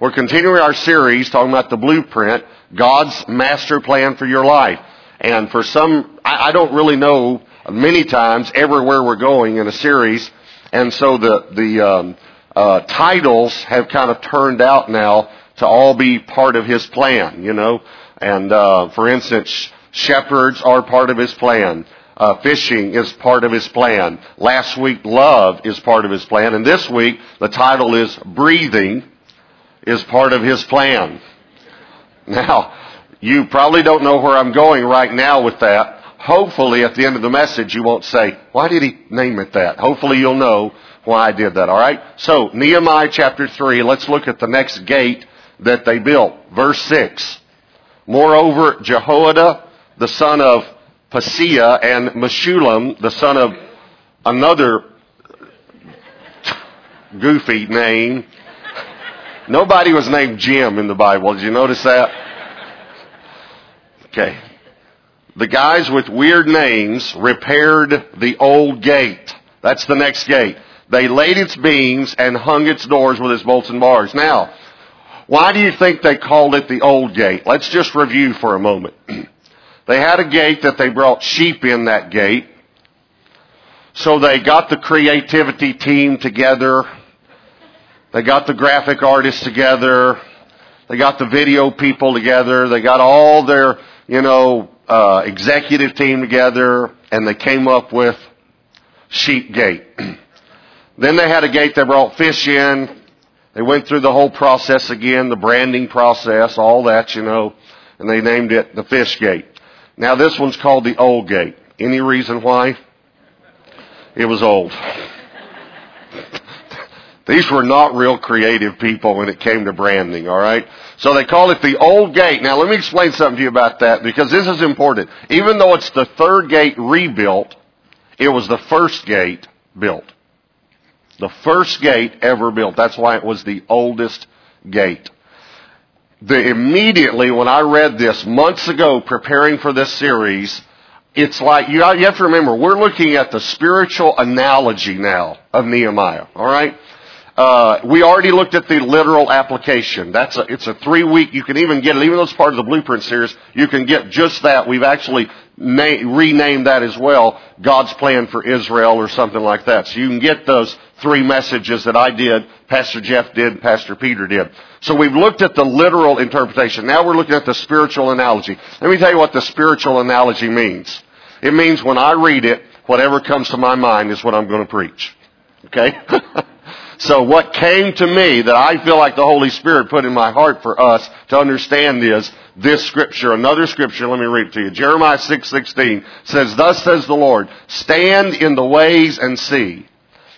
We're continuing our series talking about the blueprint, God's master plan for your life. And for some, I, don't really know many times everywhere we're going in a series. And so the, the, um, uh, titles have kind of turned out now to all be part of His plan, you know. And, uh, for instance, shepherds are part of His plan. Uh, fishing is part of his plan. Last week, love is part of his plan. And this week, the title is breathing is part of his plan. Now, you probably don't know where I'm going right now with that. Hopefully at the end of the message you won't say, why did he name it that? Hopefully you'll know why I did that, alright? So, Nehemiah chapter 3, let's look at the next gate that they built. Verse 6. Moreover, Jehoiada, the son of Paseah, and Meshullam, the son of another goofy name, Nobody was named Jim in the Bible. Did you notice that? Okay. The guys with weird names repaired the old gate. That's the next gate. They laid its beams and hung its doors with its bolts and bars. Now, why do you think they called it the old gate? Let's just review for a moment. they had a gate that they brought sheep in that gate. So they got the creativity team together they got the graphic artists together. They got the video people together. They got all their, you know, uh, executive team together, and they came up with Sheep Gate. then they had a gate that brought fish in. They went through the whole process again, the branding process, all that, you know, and they named it the Fish Gate. Now this one's called the Old Gate. Any reason why? It was old. These were not real creative people when it came to branding, alright? So they call it the old gate. Now let me explain something to you about that because this is important. Even though it's the third gate rebuilt, it was the first gate built. The first gate ever built. That's why it was the oldest gate. The, immediately when I read this months ago preparing for this series, it's like, you, you have to remember, we're looking at the spiritual analogy now of Nehemiah, alright? Uh, we already looked at the literal application. That's a, it's a three week, you can even get it, even though it's part of the blueprint series, you can get just that. We've actually na- renamed that as well, God's plan for Israel or something like that. So you can get those three messages that I did, Pastor Jeff did, Pastor Peter did. So we've looked at the literal interpretation. Now we're looking at the spiritual analogy. Let me tell you what the spiritual analogy means. It means when I read it, whatever comes to my mind is what I'm going to preach. Okay? So what came to me that I feel like the Holy Spirit put in my heart for us to understand is this scripture. Another scripture, let me read it to you. Jeremiah 6:16 says, "Thus says the Lord, stand in the ways and see,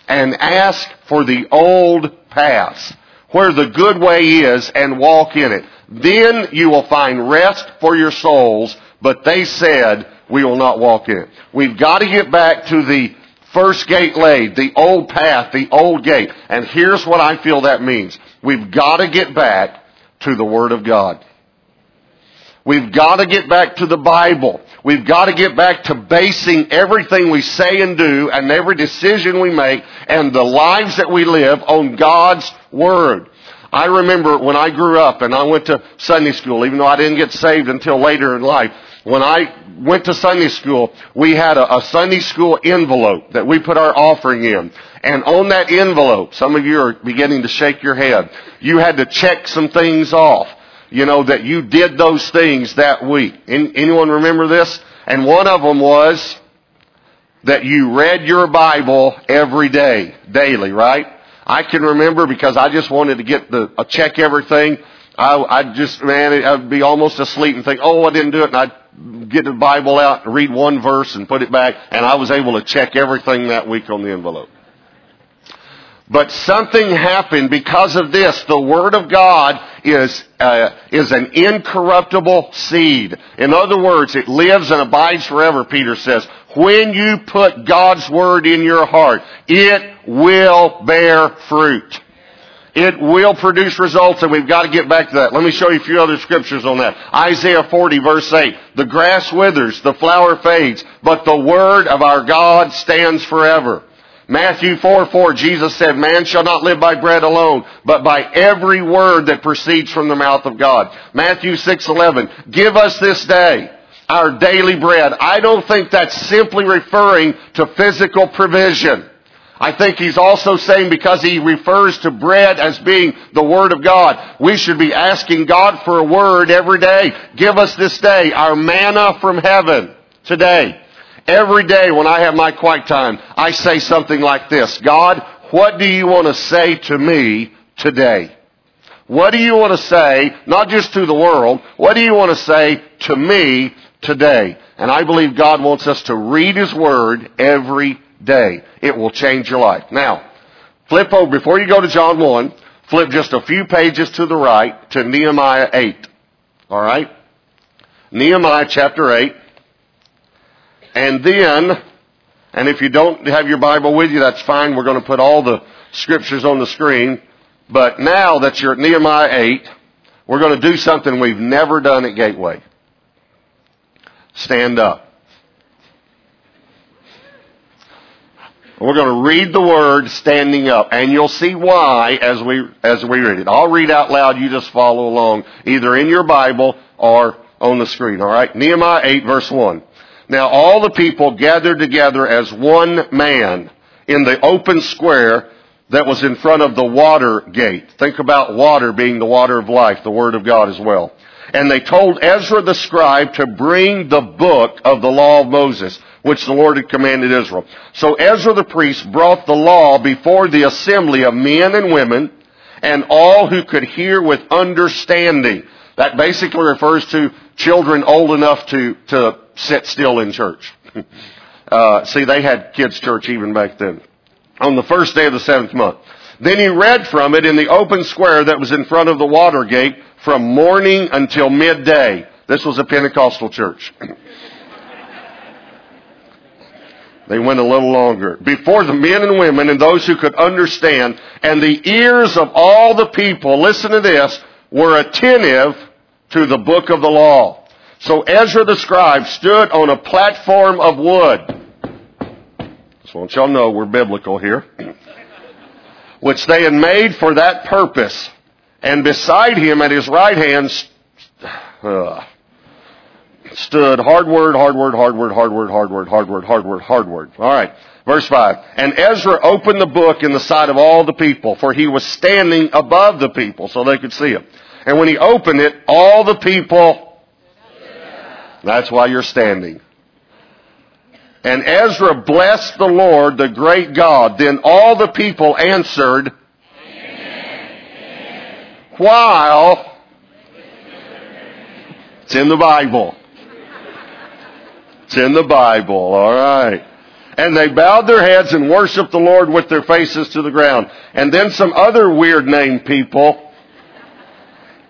and ask for the old paths, where the good way is, and walk in it. Then you will find rest for your souls." But they said, "We will not walk in it." We've got to get back to the First gate laid, the old path, the old gate. And here's what I feel that means. We've got to get back to the Word of God. We've got to get back to the Bible. We've got to get back to basing everything we say and do and every decision we make and the lives that we live on God's Word. I remember when I grew up and I went to Sunday school, even though I didn't get saved until later in life, when I went to Sunday school, we had a, a, Sunday school envelope that we put our offering in. And on that envelope, some of you are beginning to shake your head, you had to check some things off. You know, that you did those things that week. anyone remember this? And one of them was that you read your Bible every day, daily, right? I can remember because I just wanted to get the, check everything. I, I'd just, man, I'd be almost asleep and think, oh, I didn't do it. And I'd get the Bible out read one verse and put it back, and I was able to check everything that week on the envelope. But something happened because of this. The Word of God is, uh, is an incorruptible seed. In other words, it lives and abides forever, Peter says. When you put God's Word in your heart, it will bear fruit. It will produce results and we've got to get back to that. Let me show you a few other scriptures on that. Isaiah 40 verse 8. The grass withers, the flower fades, but the word of our God stands forever. Matthew 4, 4, Jesus said, Man shall not live by bread alone, but by every word that proceeds from the mouth of God. Matthew 6, 11, Give us this day our daily bread. I don't think that's simply referring to physical provision. I think he's also saying because he refers to bread as being the Word of God, we should be asking God for a word every day. Give us this day our manna from heaven today. Every day when I have my quiet time, I say something like this. God, what do you want to say to me today? What do you want to say, not just to the world, what do you want to say to me today? And I believe God wants us to read His Word every day. It will change your life. Now, flip over, before you go to John 1, flip just a few pages to the right to Nehemiah 8. Alright? Nehemiah chapter 8. And then, and if you don't have your Bible with you, that's fine. We're going to put all the scriptures on the screen. But now that you're at Nehemiah 8, we're going to do something we've never done at Gateway. Stand up. We're going to read the word standing up, and you'll see why as we as we read it. I'll read out loud. You just follow along, either in your Bible or on the screen. All right, Nehemiah eight verse one. Now all the people gathered together as one man in the open square that was in front of the water gate. Think about water being the water of life, the Word of God as well. And they told Ezra the scribe to bring the book of the law of Moses, which the Lord had commanded Israel. So Ezra the priest brought the law before the assembly of men and women and all who could hear with understanding. That basically refers to children old enough to, to sit still in church. uh, see, they had kids' church even back then. On the first day of the seventh month. Then he read from it in the open square that was in front of the water gate from morning until midday. This was a Pentecostal church. They went a little longer. Before the men and women and those who could understand, and the ears of all the people, listen to this, were attentive to the book of the law. So Ezra the scribe stood on a platform of wood. Just want y'all know we're biblical here. Which they had made for that purpose. And beside him at his right hand uh, stood hard word, hard word, hard word, hard word, hard word, hard word, hard word, hard word. All right. Verse 5. And Ezra opened the book in the sight of all the people, for he was standing above the people so they could see him. And when he opened it, all the people that's why you're standing. And Ezra blessed the Lord, the great God. Then all the people answered, Amen. while it's in the Bible. It's in the Bible, all right. And they bowed their heads and worshiped the Lord with their faces to the ground. And then some other weird named people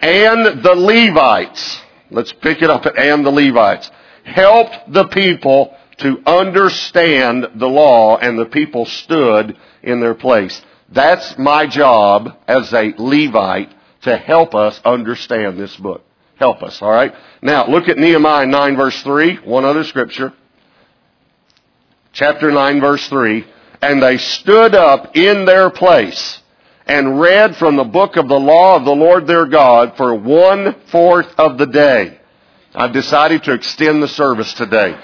and the Levites Let's pick it up at and the Levites. Helped the people to understand the law and the people stood in their place. That's my job as a Levite to help us understand this book. Help us, alright? Now, look at Nehemiah 9 verse 3, one other scripture. Chapter 9 verse 3. And they stood up in their place and read from the book of the law of the Lord their God for one fourth of the day. I've decided to extend the service today.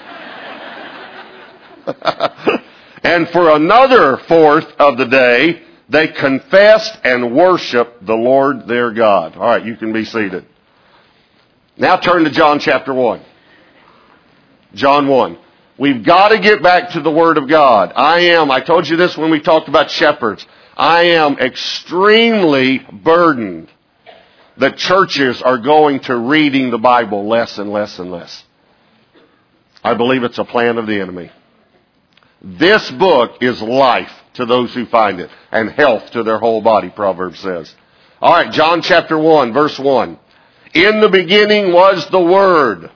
and for another fourth of the day, they confessed and worshiped the Lord their God. All right, you can be seated. Now turn to John chapter 1. John 1. We've got to get back to the Word of God. I am, I told you this when we talked about shepherds. I am extremely burdened that churches are going to reading the Bible less and less and less. I believe it's a plan of the enemy. This book is life to those who find it and health to their whole body, Proverbs says. All right, John chapter 1, verse 1. In the beginning was the Word,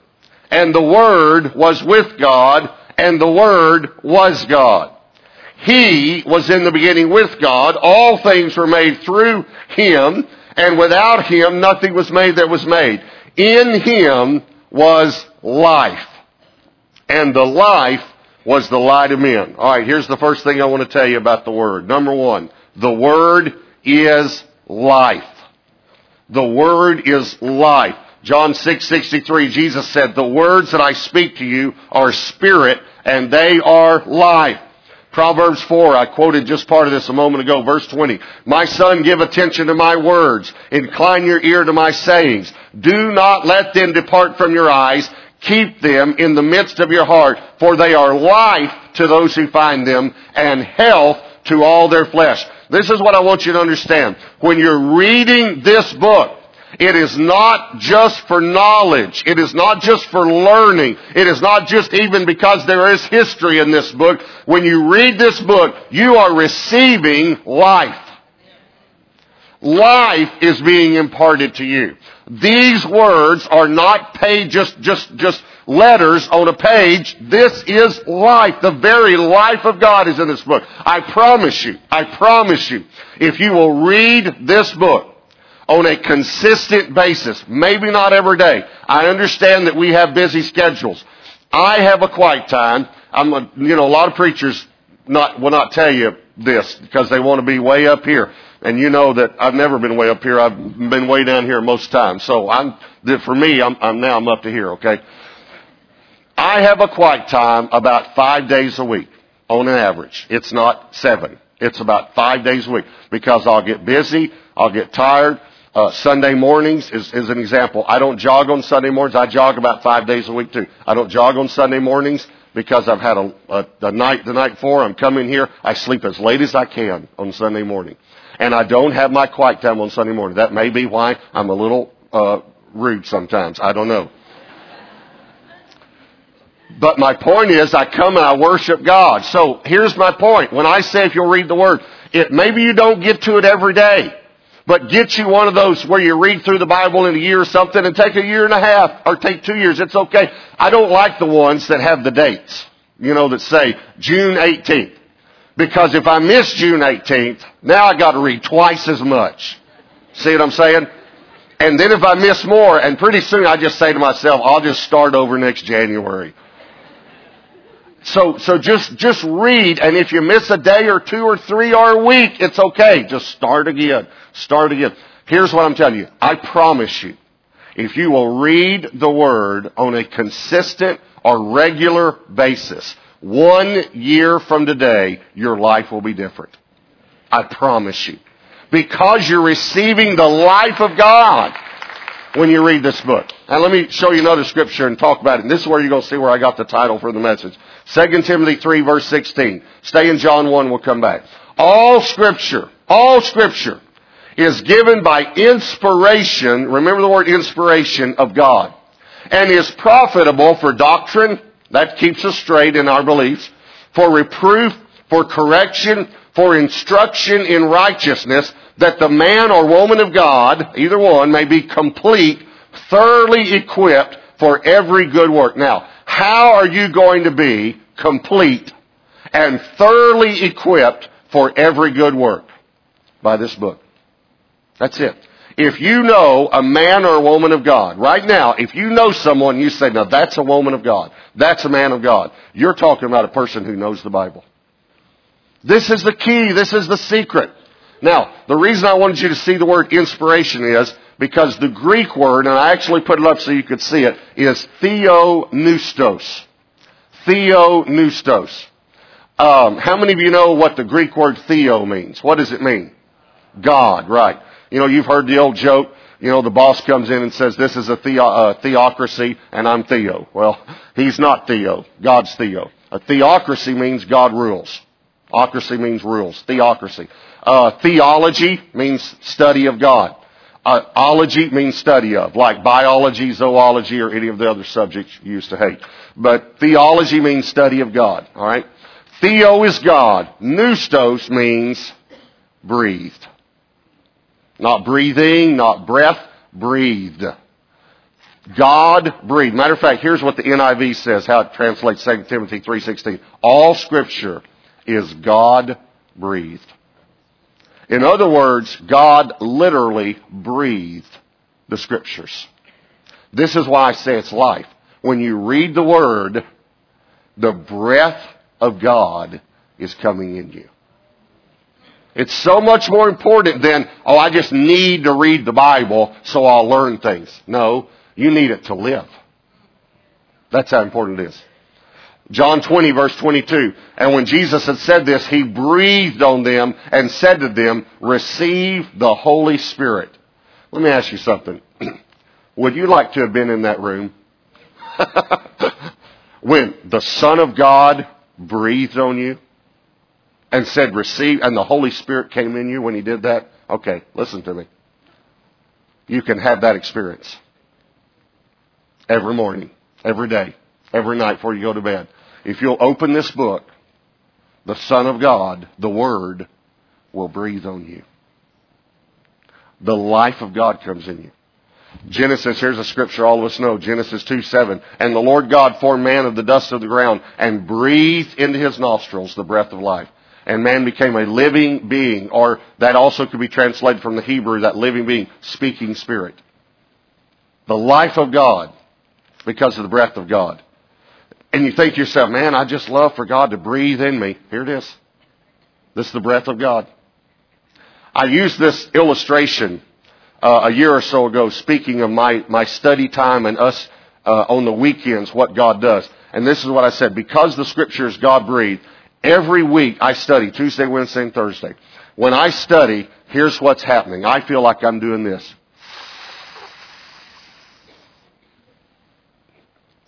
and the Word was with God, and the Word was God. He was in the beginning with God. All things were made through Him, and without Him nothing was made that was made. In Him was life, and the life was the light of men. Alright, here's the first thing I want to tell you about the Word. Number one, the Word is life. The Word is life. John 6:63 Jesus said, "The words that I speak to you are spirit and they are life." Proverbs 4, I quoted just part of this a moment ago, verse 20. My son, give attention to my words. Incline your ear to my sayings. Do not let them depart from your eyes. Keep them in the midst of your heart, for they are life to those who find them and health to all their flesh. This is what I want you to understand. When you're reading this book, it is not just for knowledge. It is not just for learning. It is not just even because there is history in this book. When you read this book, you are receiving life. Life is being imparted to you. These words are not paid just, just, just letters on a page. This is life. The very life of God is in this book. I promise you, I promise you, if you will read this book, on a consistent basis. Maybe not every day. I understand that we have busy schedules. I have a quiet time. I'm a, you know, a lot of preachers not, will not tell you this because they want to be way up here. And you know that I've never been way up here. I've been way down here most times. So I'm, for me, I'm, I'm now I'm up to here, okay? I have a quiet time about five days a week on an average. It's not seven. It's about five days a week because I'll get busy, I'll get tired, uh, Sunday mornings is, is an example. I don't jog on Sunday mornings. I jog about five days a week too. I don't jog on Sunday mornings because I've had a, a, a night the night before. I'm coming here. I sleep as late as I can on Sunday morning, and I don't have my quiet time on Sunday morning. That may be why I'm a little uh, rude sometimes. I don't know. But my point is, I come and I worship God. So here's my point. When I say if you'll read the Word, it maybe you don't get to it every day. But get you one of those where you read through the Bible in a year or something and take a year and a half or take two years. It's okay. I don't like the ones that have the dates, you know, that say June 18th. Because if I miss June 18th, now I got to read twice as much. See what I'm saying? And then if I miss more, and pretty soon I just say to myself, I'll just start over next January. So, so just, just read, and if you miss a day or two or three or a week, it's okay. Just start again. Start again. Here's what I'm telling you. I promise you, if you will read the Word on a consistent or regular basis, one year from today, your life will be different. I promise you. Because you're receiving the life of God when you read this book. And let me show you another scripture and talk about it. And this is where you're going to see where I got the title for the message. 2 Timothy 3 verse 16. Stay in John 1, we'll come back. All scripture, all scripture is given by inspiration, remember the word inspiration of God, and is profitable for doctrine, that keeps us straight in our beliefs, for reproof, for correction, for instruction in righteousness, that the man or woman of God, either one, may be complete, thoroughly equipped for every good work. Now, how are you going to be complete and thoroughly equipped for every good work? By this book. That's it. If you know a man or a woman of God, right now, if you know someone, you say, now that's a woman of God. That's a man of God. You're talking about a person who knows the Bible. This is the key. This is the secret. Now, the reason I wanted you to see the word inspiration is because the Greek word, and I actually put it up so you could see it, is theopneustos. Theopneustos. Um, how many of you know what the Greek word theo means? What does it mean? God, right. You know, you've heard the old joke, you know, the boss comes in and says, this is a theo- uh, theocracy and I'm Theo. Well, he's not Theo. God's Theo. A theocracy means God rules. Ocracy means rules. Theocracy. Uh, theology means study of God. Uh, ology means study of, like biology, zoology, or any of the other subjects you used to hate. But theology means study of God. All right. Theo is God. Pneustos means breathed. Not breathing, not breath, breathed. God breathed. Matter of fact, here's what the NIV says, how it translates 2 Timothy 3.16. All scripture is God breathed. In other words, God literally breathed the scriptures. This is why I say it's life. When you read the word, the breath of God is coming in you. It's so much more important than, oh, I just need to read the Bible so I'll learn things. No, you need it to live. That's how important it is. John 20 verse 22. And when Jesus had said this, he breathed on them and said to them, receive the Holy Spirit. Let me ask you something. Would you like to have been in that room? when the Son of God breathed on you and said, receive, and the Holy Spirit came in you when he did that? Okay, listen to me. You can have that experience every morning, every day, every night before you go to bed. If you'll open this book, the Son of God, the Word, will breathe on you. The life of God comes in you. Genesis, here's a scripture all of us know, Genesis 2 7. And the Lord God formed man of the dust of the ground and breathed into his nostrils the breath of life. And man became a living being, or that also could be translated from the Hebrew, that living being, speaking spirit. The life of God because of the breath of God. And you think to yourself, man, I just love for God to breathe in me. Here it is. This is the breath of God. I used this illustration uh, a year or so ago speaking of my, my study time and us uh, on the weekends, what God does. And this is what I said. Because the scriptures God breathed, every week I study, Tuesday, Wednesday, and Thursday. When I study, here's what's happening. I feel like I'm doing this.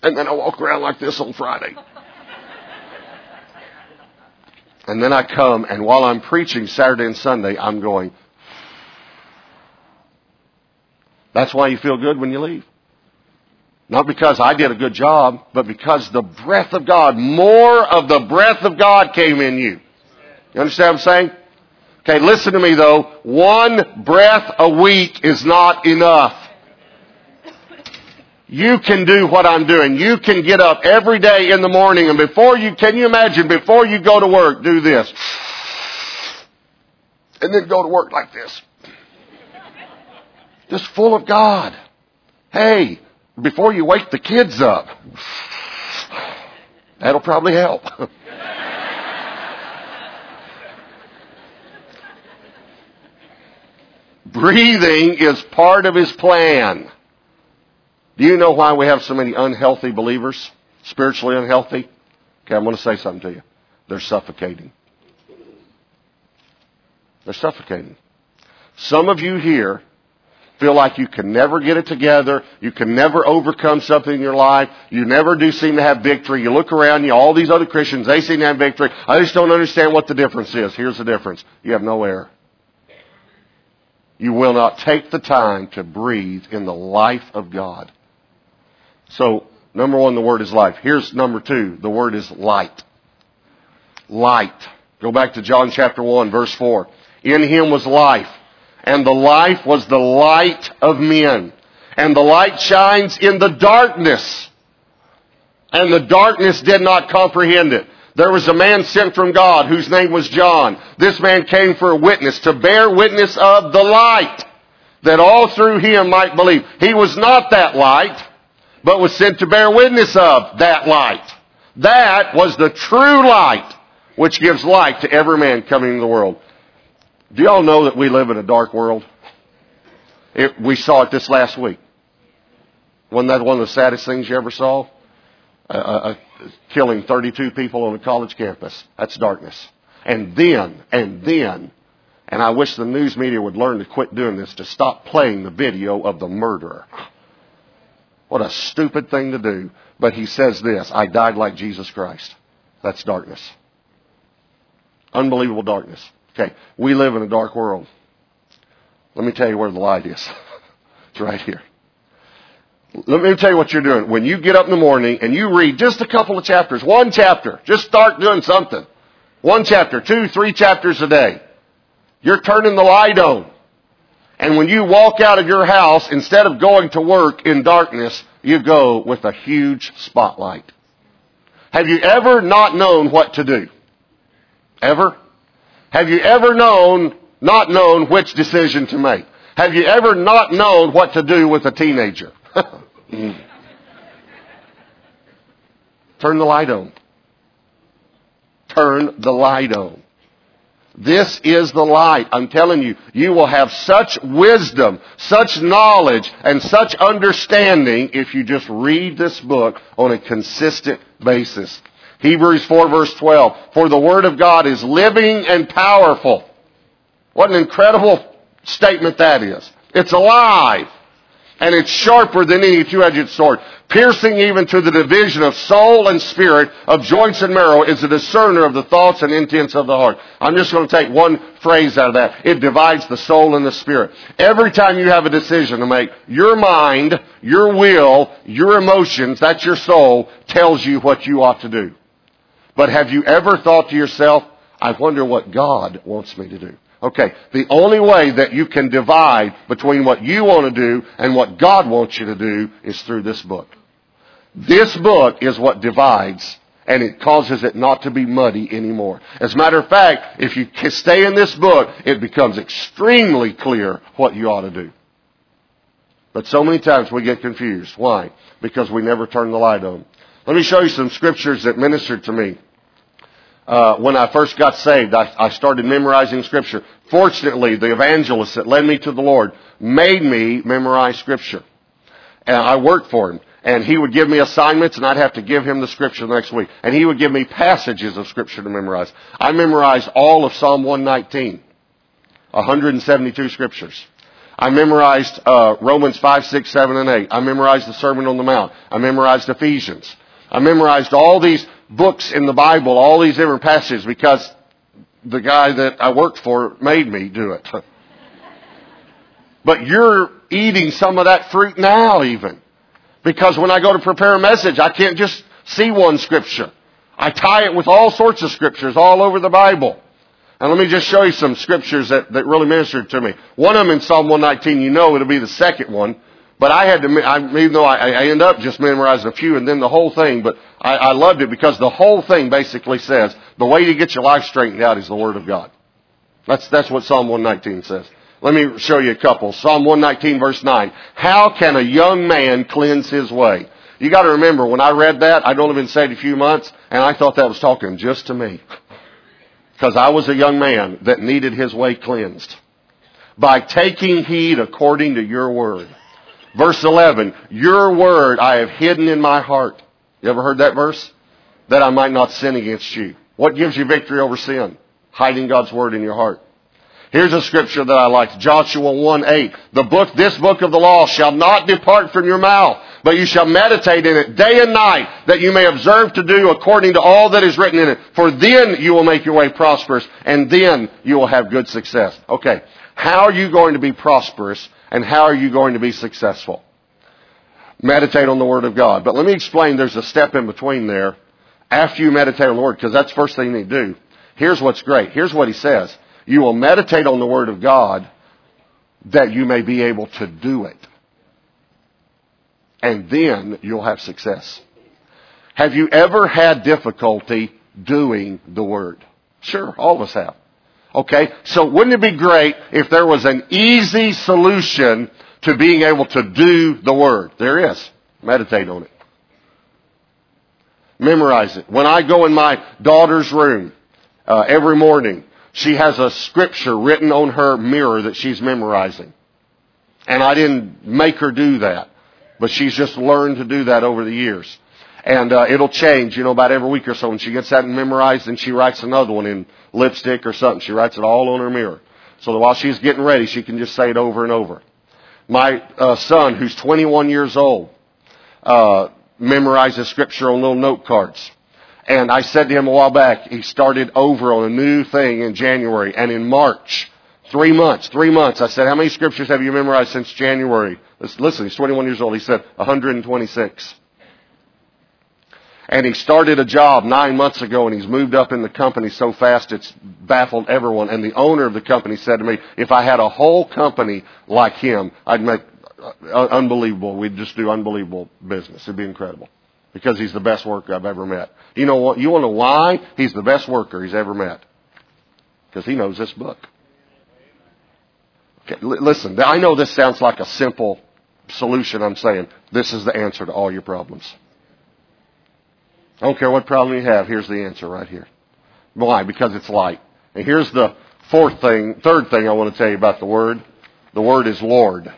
And then I walk around like this on Friday. And then I come, and while I'm preaching Saturday and Sunday, I'm going, That's why you feel good when you leave. Not because I did a good job, but because the breath of God, more of the breath of God came in you. You understand what I'm saying? Okay, listen to me though. One breath a week is not enough. You can do what I'm doing. You can get up every day in the morning and before you, can you imagine, before you go to work, do this. And then go to work like this. Just full of God. Hey, before you wake the kids up, that'll probably help. Breathing is part of his plan. Do you know why we have so many unhealthy believers? Spiritually unhealthy? Okay, I'm going to say something to you. They're suffocating. They're suffocating. Some of you here feel like you can never get it together. You can never overcome something in your life. You never do seem to have victory. You look around you, all these other Christians, they seem to have victory. I just don't understand what the difference is. Here's the difference. You have no air. You will not take the time to breathe in the life of God. So, number one, the word is life. Here's number two. The word is light. Light. Go back to John chapter 1, verse 4. In him was life, and the life was the light of men. And the light shines in the darkness, and the darkness did not comprehend it. There was a man sent from God whose name was John. This man came for a witness, to bear witness of the light, that all through him might believe. He was not that light but was sent to bear witness of that light. That was the true light which gives light to every man coming into the world. Do y'all know that we live in a dark world? It, we saw it this last week. Wasn't that one of the saddest things you ever saw? Uh, uh, killing 32 people on a college campus. That's darkness. And then, and then, and I wish the news media would learn to quit doing this, to stop playing the video of the murderer. What a stupid thing to do. But he says this I died like Jesus Christ. That's darkness. Unbelievable darkness. Okay, we live in a dark world. Let me tell you where the light is. it's right here. Let me tell you what you're doing. When you get up in the morning and you read just a couple of chapters, one chapter, just start doing something. One chapter, two, three chapters a day. You're turning the light on. And when you walk out of your house, instead of going to work in darkness, you go with a huge spotlight. Have you ever not known what to do? Ever? Have you ever known, not known which decision to make? Have you ever not known what to do with a teenager? Turn the light on. turn the light on. This is the light. I'm telling you, you will have such wisdom, such knowledge, and such understanding if you just read this book on a consistent basis. Hebrews 4 verse 12. For the Word of God is living and powerful. What an incredible statement that is. It's alive and it's sharper than any two-edged sword, piercing even to the division of soul and spirit, of joints and marrow, is a discerner of the thoughts and intents of the heart. I'm just going to take one phrase out of that. It divides the soul and the spirit. Every time you have a decision to make, your mind, your will, your emotions, that's your soul, tells you what you ought to do. But have you ever thought to yourself, I wonder what God wants me to do? Okay, the only way that you can divide between what you want to do and what God wants you to do is through this book. This book is what divides and it causes it not to be muddy anymore. As a matter of fact, if you stay in this book, it becomes extremely clear what you ought to do. But so many times we get confused. Why? Because we never turn the light on. Let me show you some scriptures that ministered to me uh, when I first got saved, I, I started memorizing Scripture. Fortunately, the evangelist that led me to the Lord made me memorize Scripture. And I worked for him. And he would give me assignments and I'd have to give him the scripture the next week. And he would give me passages of scripture to memorize. I memorized all of Psalm 119. 172 scriptures. I memorized uh, Romans 5, 6, 7, and 8. I memorized the Sermon on the Mount. I memorized Ephesians. I memorized all these books in the Bible, all these different passages, because the guy that I worked for made me do it. but you're eating some of that fruit now even. Because when I go to prepare a message, I can't just see one scripture. I tie it with all sorts of scriptures all over the Bible. And let me just show you some scriptures that, that really ministered to me. One of them in Psalm 119, you know it'll be the second one. But I had to, I, even though I, I end up just memorizing a few and then the whole thing, but I, I loved it because the whole thing basically says the way to get your life straightened out is the Word of God. That's, that's what Psalm 119 says. Let me show you a couple. Psalm 119 verse 9. How can a young man cleanse his way? You gotta remember, when I read that, I'd only been saved a few months, and I thought that was talking just to me. Because I was a young man that needed his way cleansed. By taking heed according to your word. Verse 11, Your word I have hidden in my heart. You ever heard that verse? That I might not sin against you. What gives you victory over sin? Hiding God's word in your heart. Here's a scripture that I like. Joshua 1 8. The book, this book of the law shall not depart from your mouth, but you shall meditate in it day and night, that you may observe to do according to all that is written in it. For then you will make your way prosperous, and then you will have good success. Okay. How are you going to be prosperous and how are you going to be successful? Meditate on the Word of God. But let me explain there's a step in between there after you meditate on the Word, because that's the first thing you need to do. Here's what's great. Here's what he says. You will meditate on the Word of God that you may be able to do it. And then you'll have success. Have you ever had difficulty doing the Word? Sure, all of us have. Okay? So wouldn't it be great if there was an easy solution to being able to do the Word? There is. Meditate on it. Memorize it. When I go in my daughter's room uh, every morning, she has a scripture written on her mirror that she's memorizing. And I didn't make her do that, but she's just learned to do that over the years. And uh, it'll change, you know, about every week or so. When she gets that memorized, and she writes another one in lipstick or something. She writes it all on her mirror. So that while she's getting ready, she can just say it over and over. My uh, son, who's 21 years old, uh, memorizes scripture on little note cards. And I said to him a while back, he started over on a new thing in January. And in March, three months, three months, I said, how many scriptures have you memorized since January? Listen, he's 21 years old. He said, 126. And he started a job nine months ago and he's moved up in the company so fast it's baffled everyone. And the owner of the company said to me, if I had a whole company like him, I'd make uh, unbelievable. We'd just do unbelievable business. It'd be incredible. Because he's the best worker I've ever met. You know what? You want to know why? He's the best worker he's ever met. Because he knows this book. Okay, listen, I know this sounds like a simple solution I'm saying. This is the answer to all your problems. I don't care what problem you have, here's the answer right here. Why? Because it's light. And here's the fourth thing, third thing I want to tell you about the Word. The Word is Lord.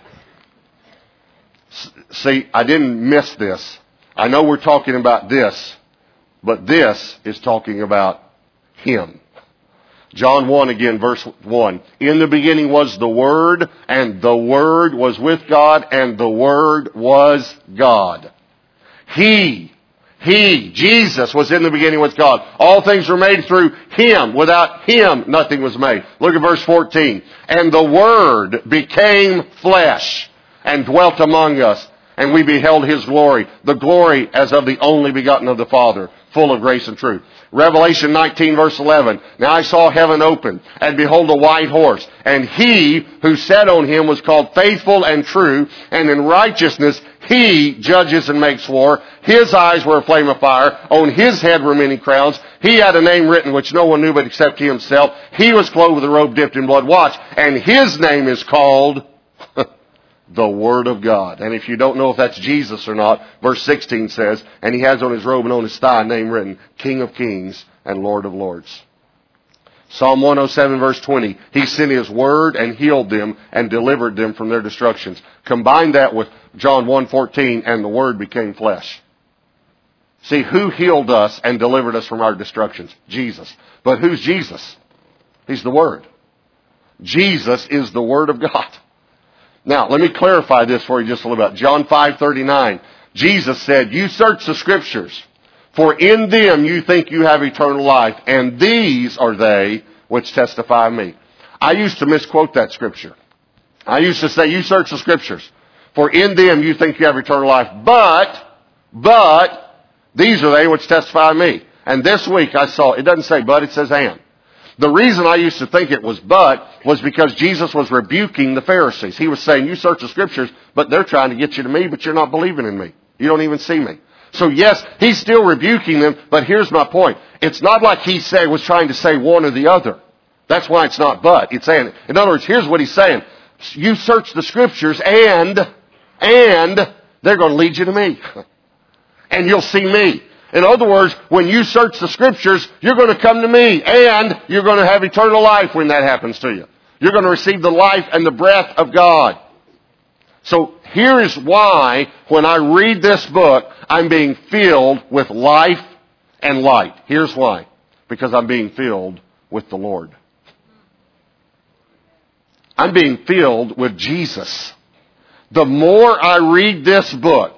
See, I didn't miss this. I know we're talking about this, but this is talking about Him. John 1 again, verse 1. In the beginning was the Word, and the Word was with God, and the Word was God. He, He, Jesus was in the beginning with God. All things were made through Him. Without Him, nothing was made. Look at verse 14. And the Word became flesh and dwelt among us, and we beheld His glory, the glory as of the only begotten of the Father, full of grace and truth. Revelation 19 verse 11. Now I saw heaven open, and behold a white horse, and he who sat on him was called faithful and true, and in righteousness he judges and makes war. His eyes were a flame of fire. On his head were many crowns. He had a name written which no one knew but except he himself. He was clothed with a robe dipped in blood. Watch. And his name is called the Word of God. And if you don't know if that's Jesus or not, verse 16 says, and he has on his robe and on his thigh a name written, King of Kings and Lord of Lords. Psalm 107 verse 20, he sent his word and healed them and delivered them from their destructions. Combine that with John 1:14 and the word became flesh. See, who healed us and delivered us from our destructions? Jesus. But who's Jesus? He's the Word. Jesus is the Word of God. Now, let me clarify this for you just a little bit. John 5:39. Jesus said, "You search the scriptures, for in them you think you have eternal life, and these are they which testify of me." I used to misquote that scripture. I used to say, "You search the scriptures, for in them you think you have eternal life, but but these are they which testify of me." And this week I saw it doesn't say but, it says and. The reason I used to think it was but was because Jesus was rebuking the Pharisees. He was saying, you search the scriptures, but they're trying to get you to me, but you're not believing in me. You don't even see me. So yes, he's still rebuking them, but here's my point. It's not like he said was trying to say one or the other. That's why it's not but. It's saying, in other words, here's what he's saying. You search the scriptures and, and they're going to lead you to me. And you'll see me. In other words, when you search the scriptures, you're going to come to me and you're going to have eternal life when that happens to you. You're going to receive the life and the breath of God. So here is why when I read this book, I'm being filled with life and light. Here's why. Because I'm being filled with the Lord. I'm being filled with Jesus. The more I read this book,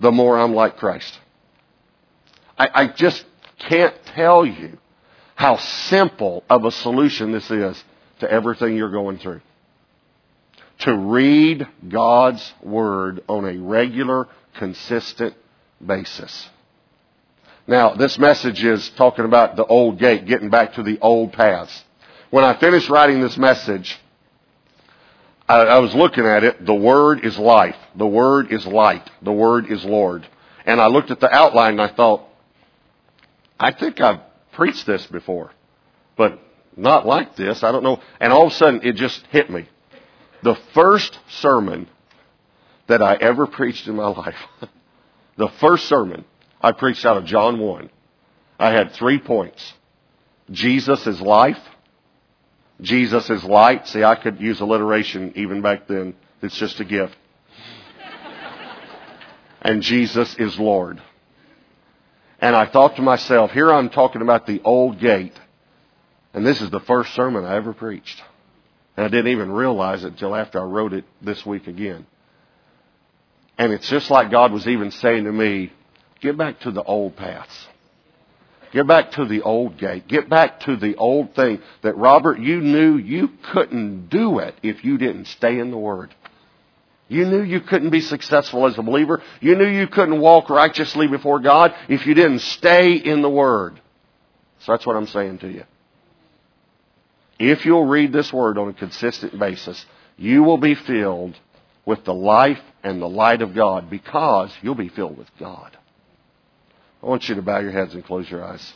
the more I'm like Christ. I, I just can't tell you how simple of a solution this is to everything you're going through. To read God's Word on a regular, consistent basis. Now, this message is talking about the old gate, getting back to the old paths. When I finished writing this message, I, I was looking at it. The Word is life. The Word is light. The Word is Lord. And I looked at the outline and I thought, I think I've preached this before, but not like this. I don't know. And all of a sudden, it just hit me. The first sermon that I ever preached in my life, the first sermon I preached out of John 1, I had three points. Jesus is life. Jesus is light. See, I could use alliteration even back then. It's just a gift. and Jesus is Lord. And I thought to myself, here I'm talking about the old gate. And this is the first sermon I ever preached. And I didn't even realize it until after I wrote it this week again. And it's just like God was even saying to me, get back to the old paths. Get back to the old gate. Get back to the old thing that Robert, you knew you couldn't do it if you didn't stay in the Word. You knew you couldn't be successful as a believer. You knew you couldn't walk righteously before God if you didn't stay in the Word. So that's what I'm saying to you. If you'll read this Word on a consistent basis, you will be filled with the life and the light of God because you'll be filled with God. I want you to bow your heads and close your eyes.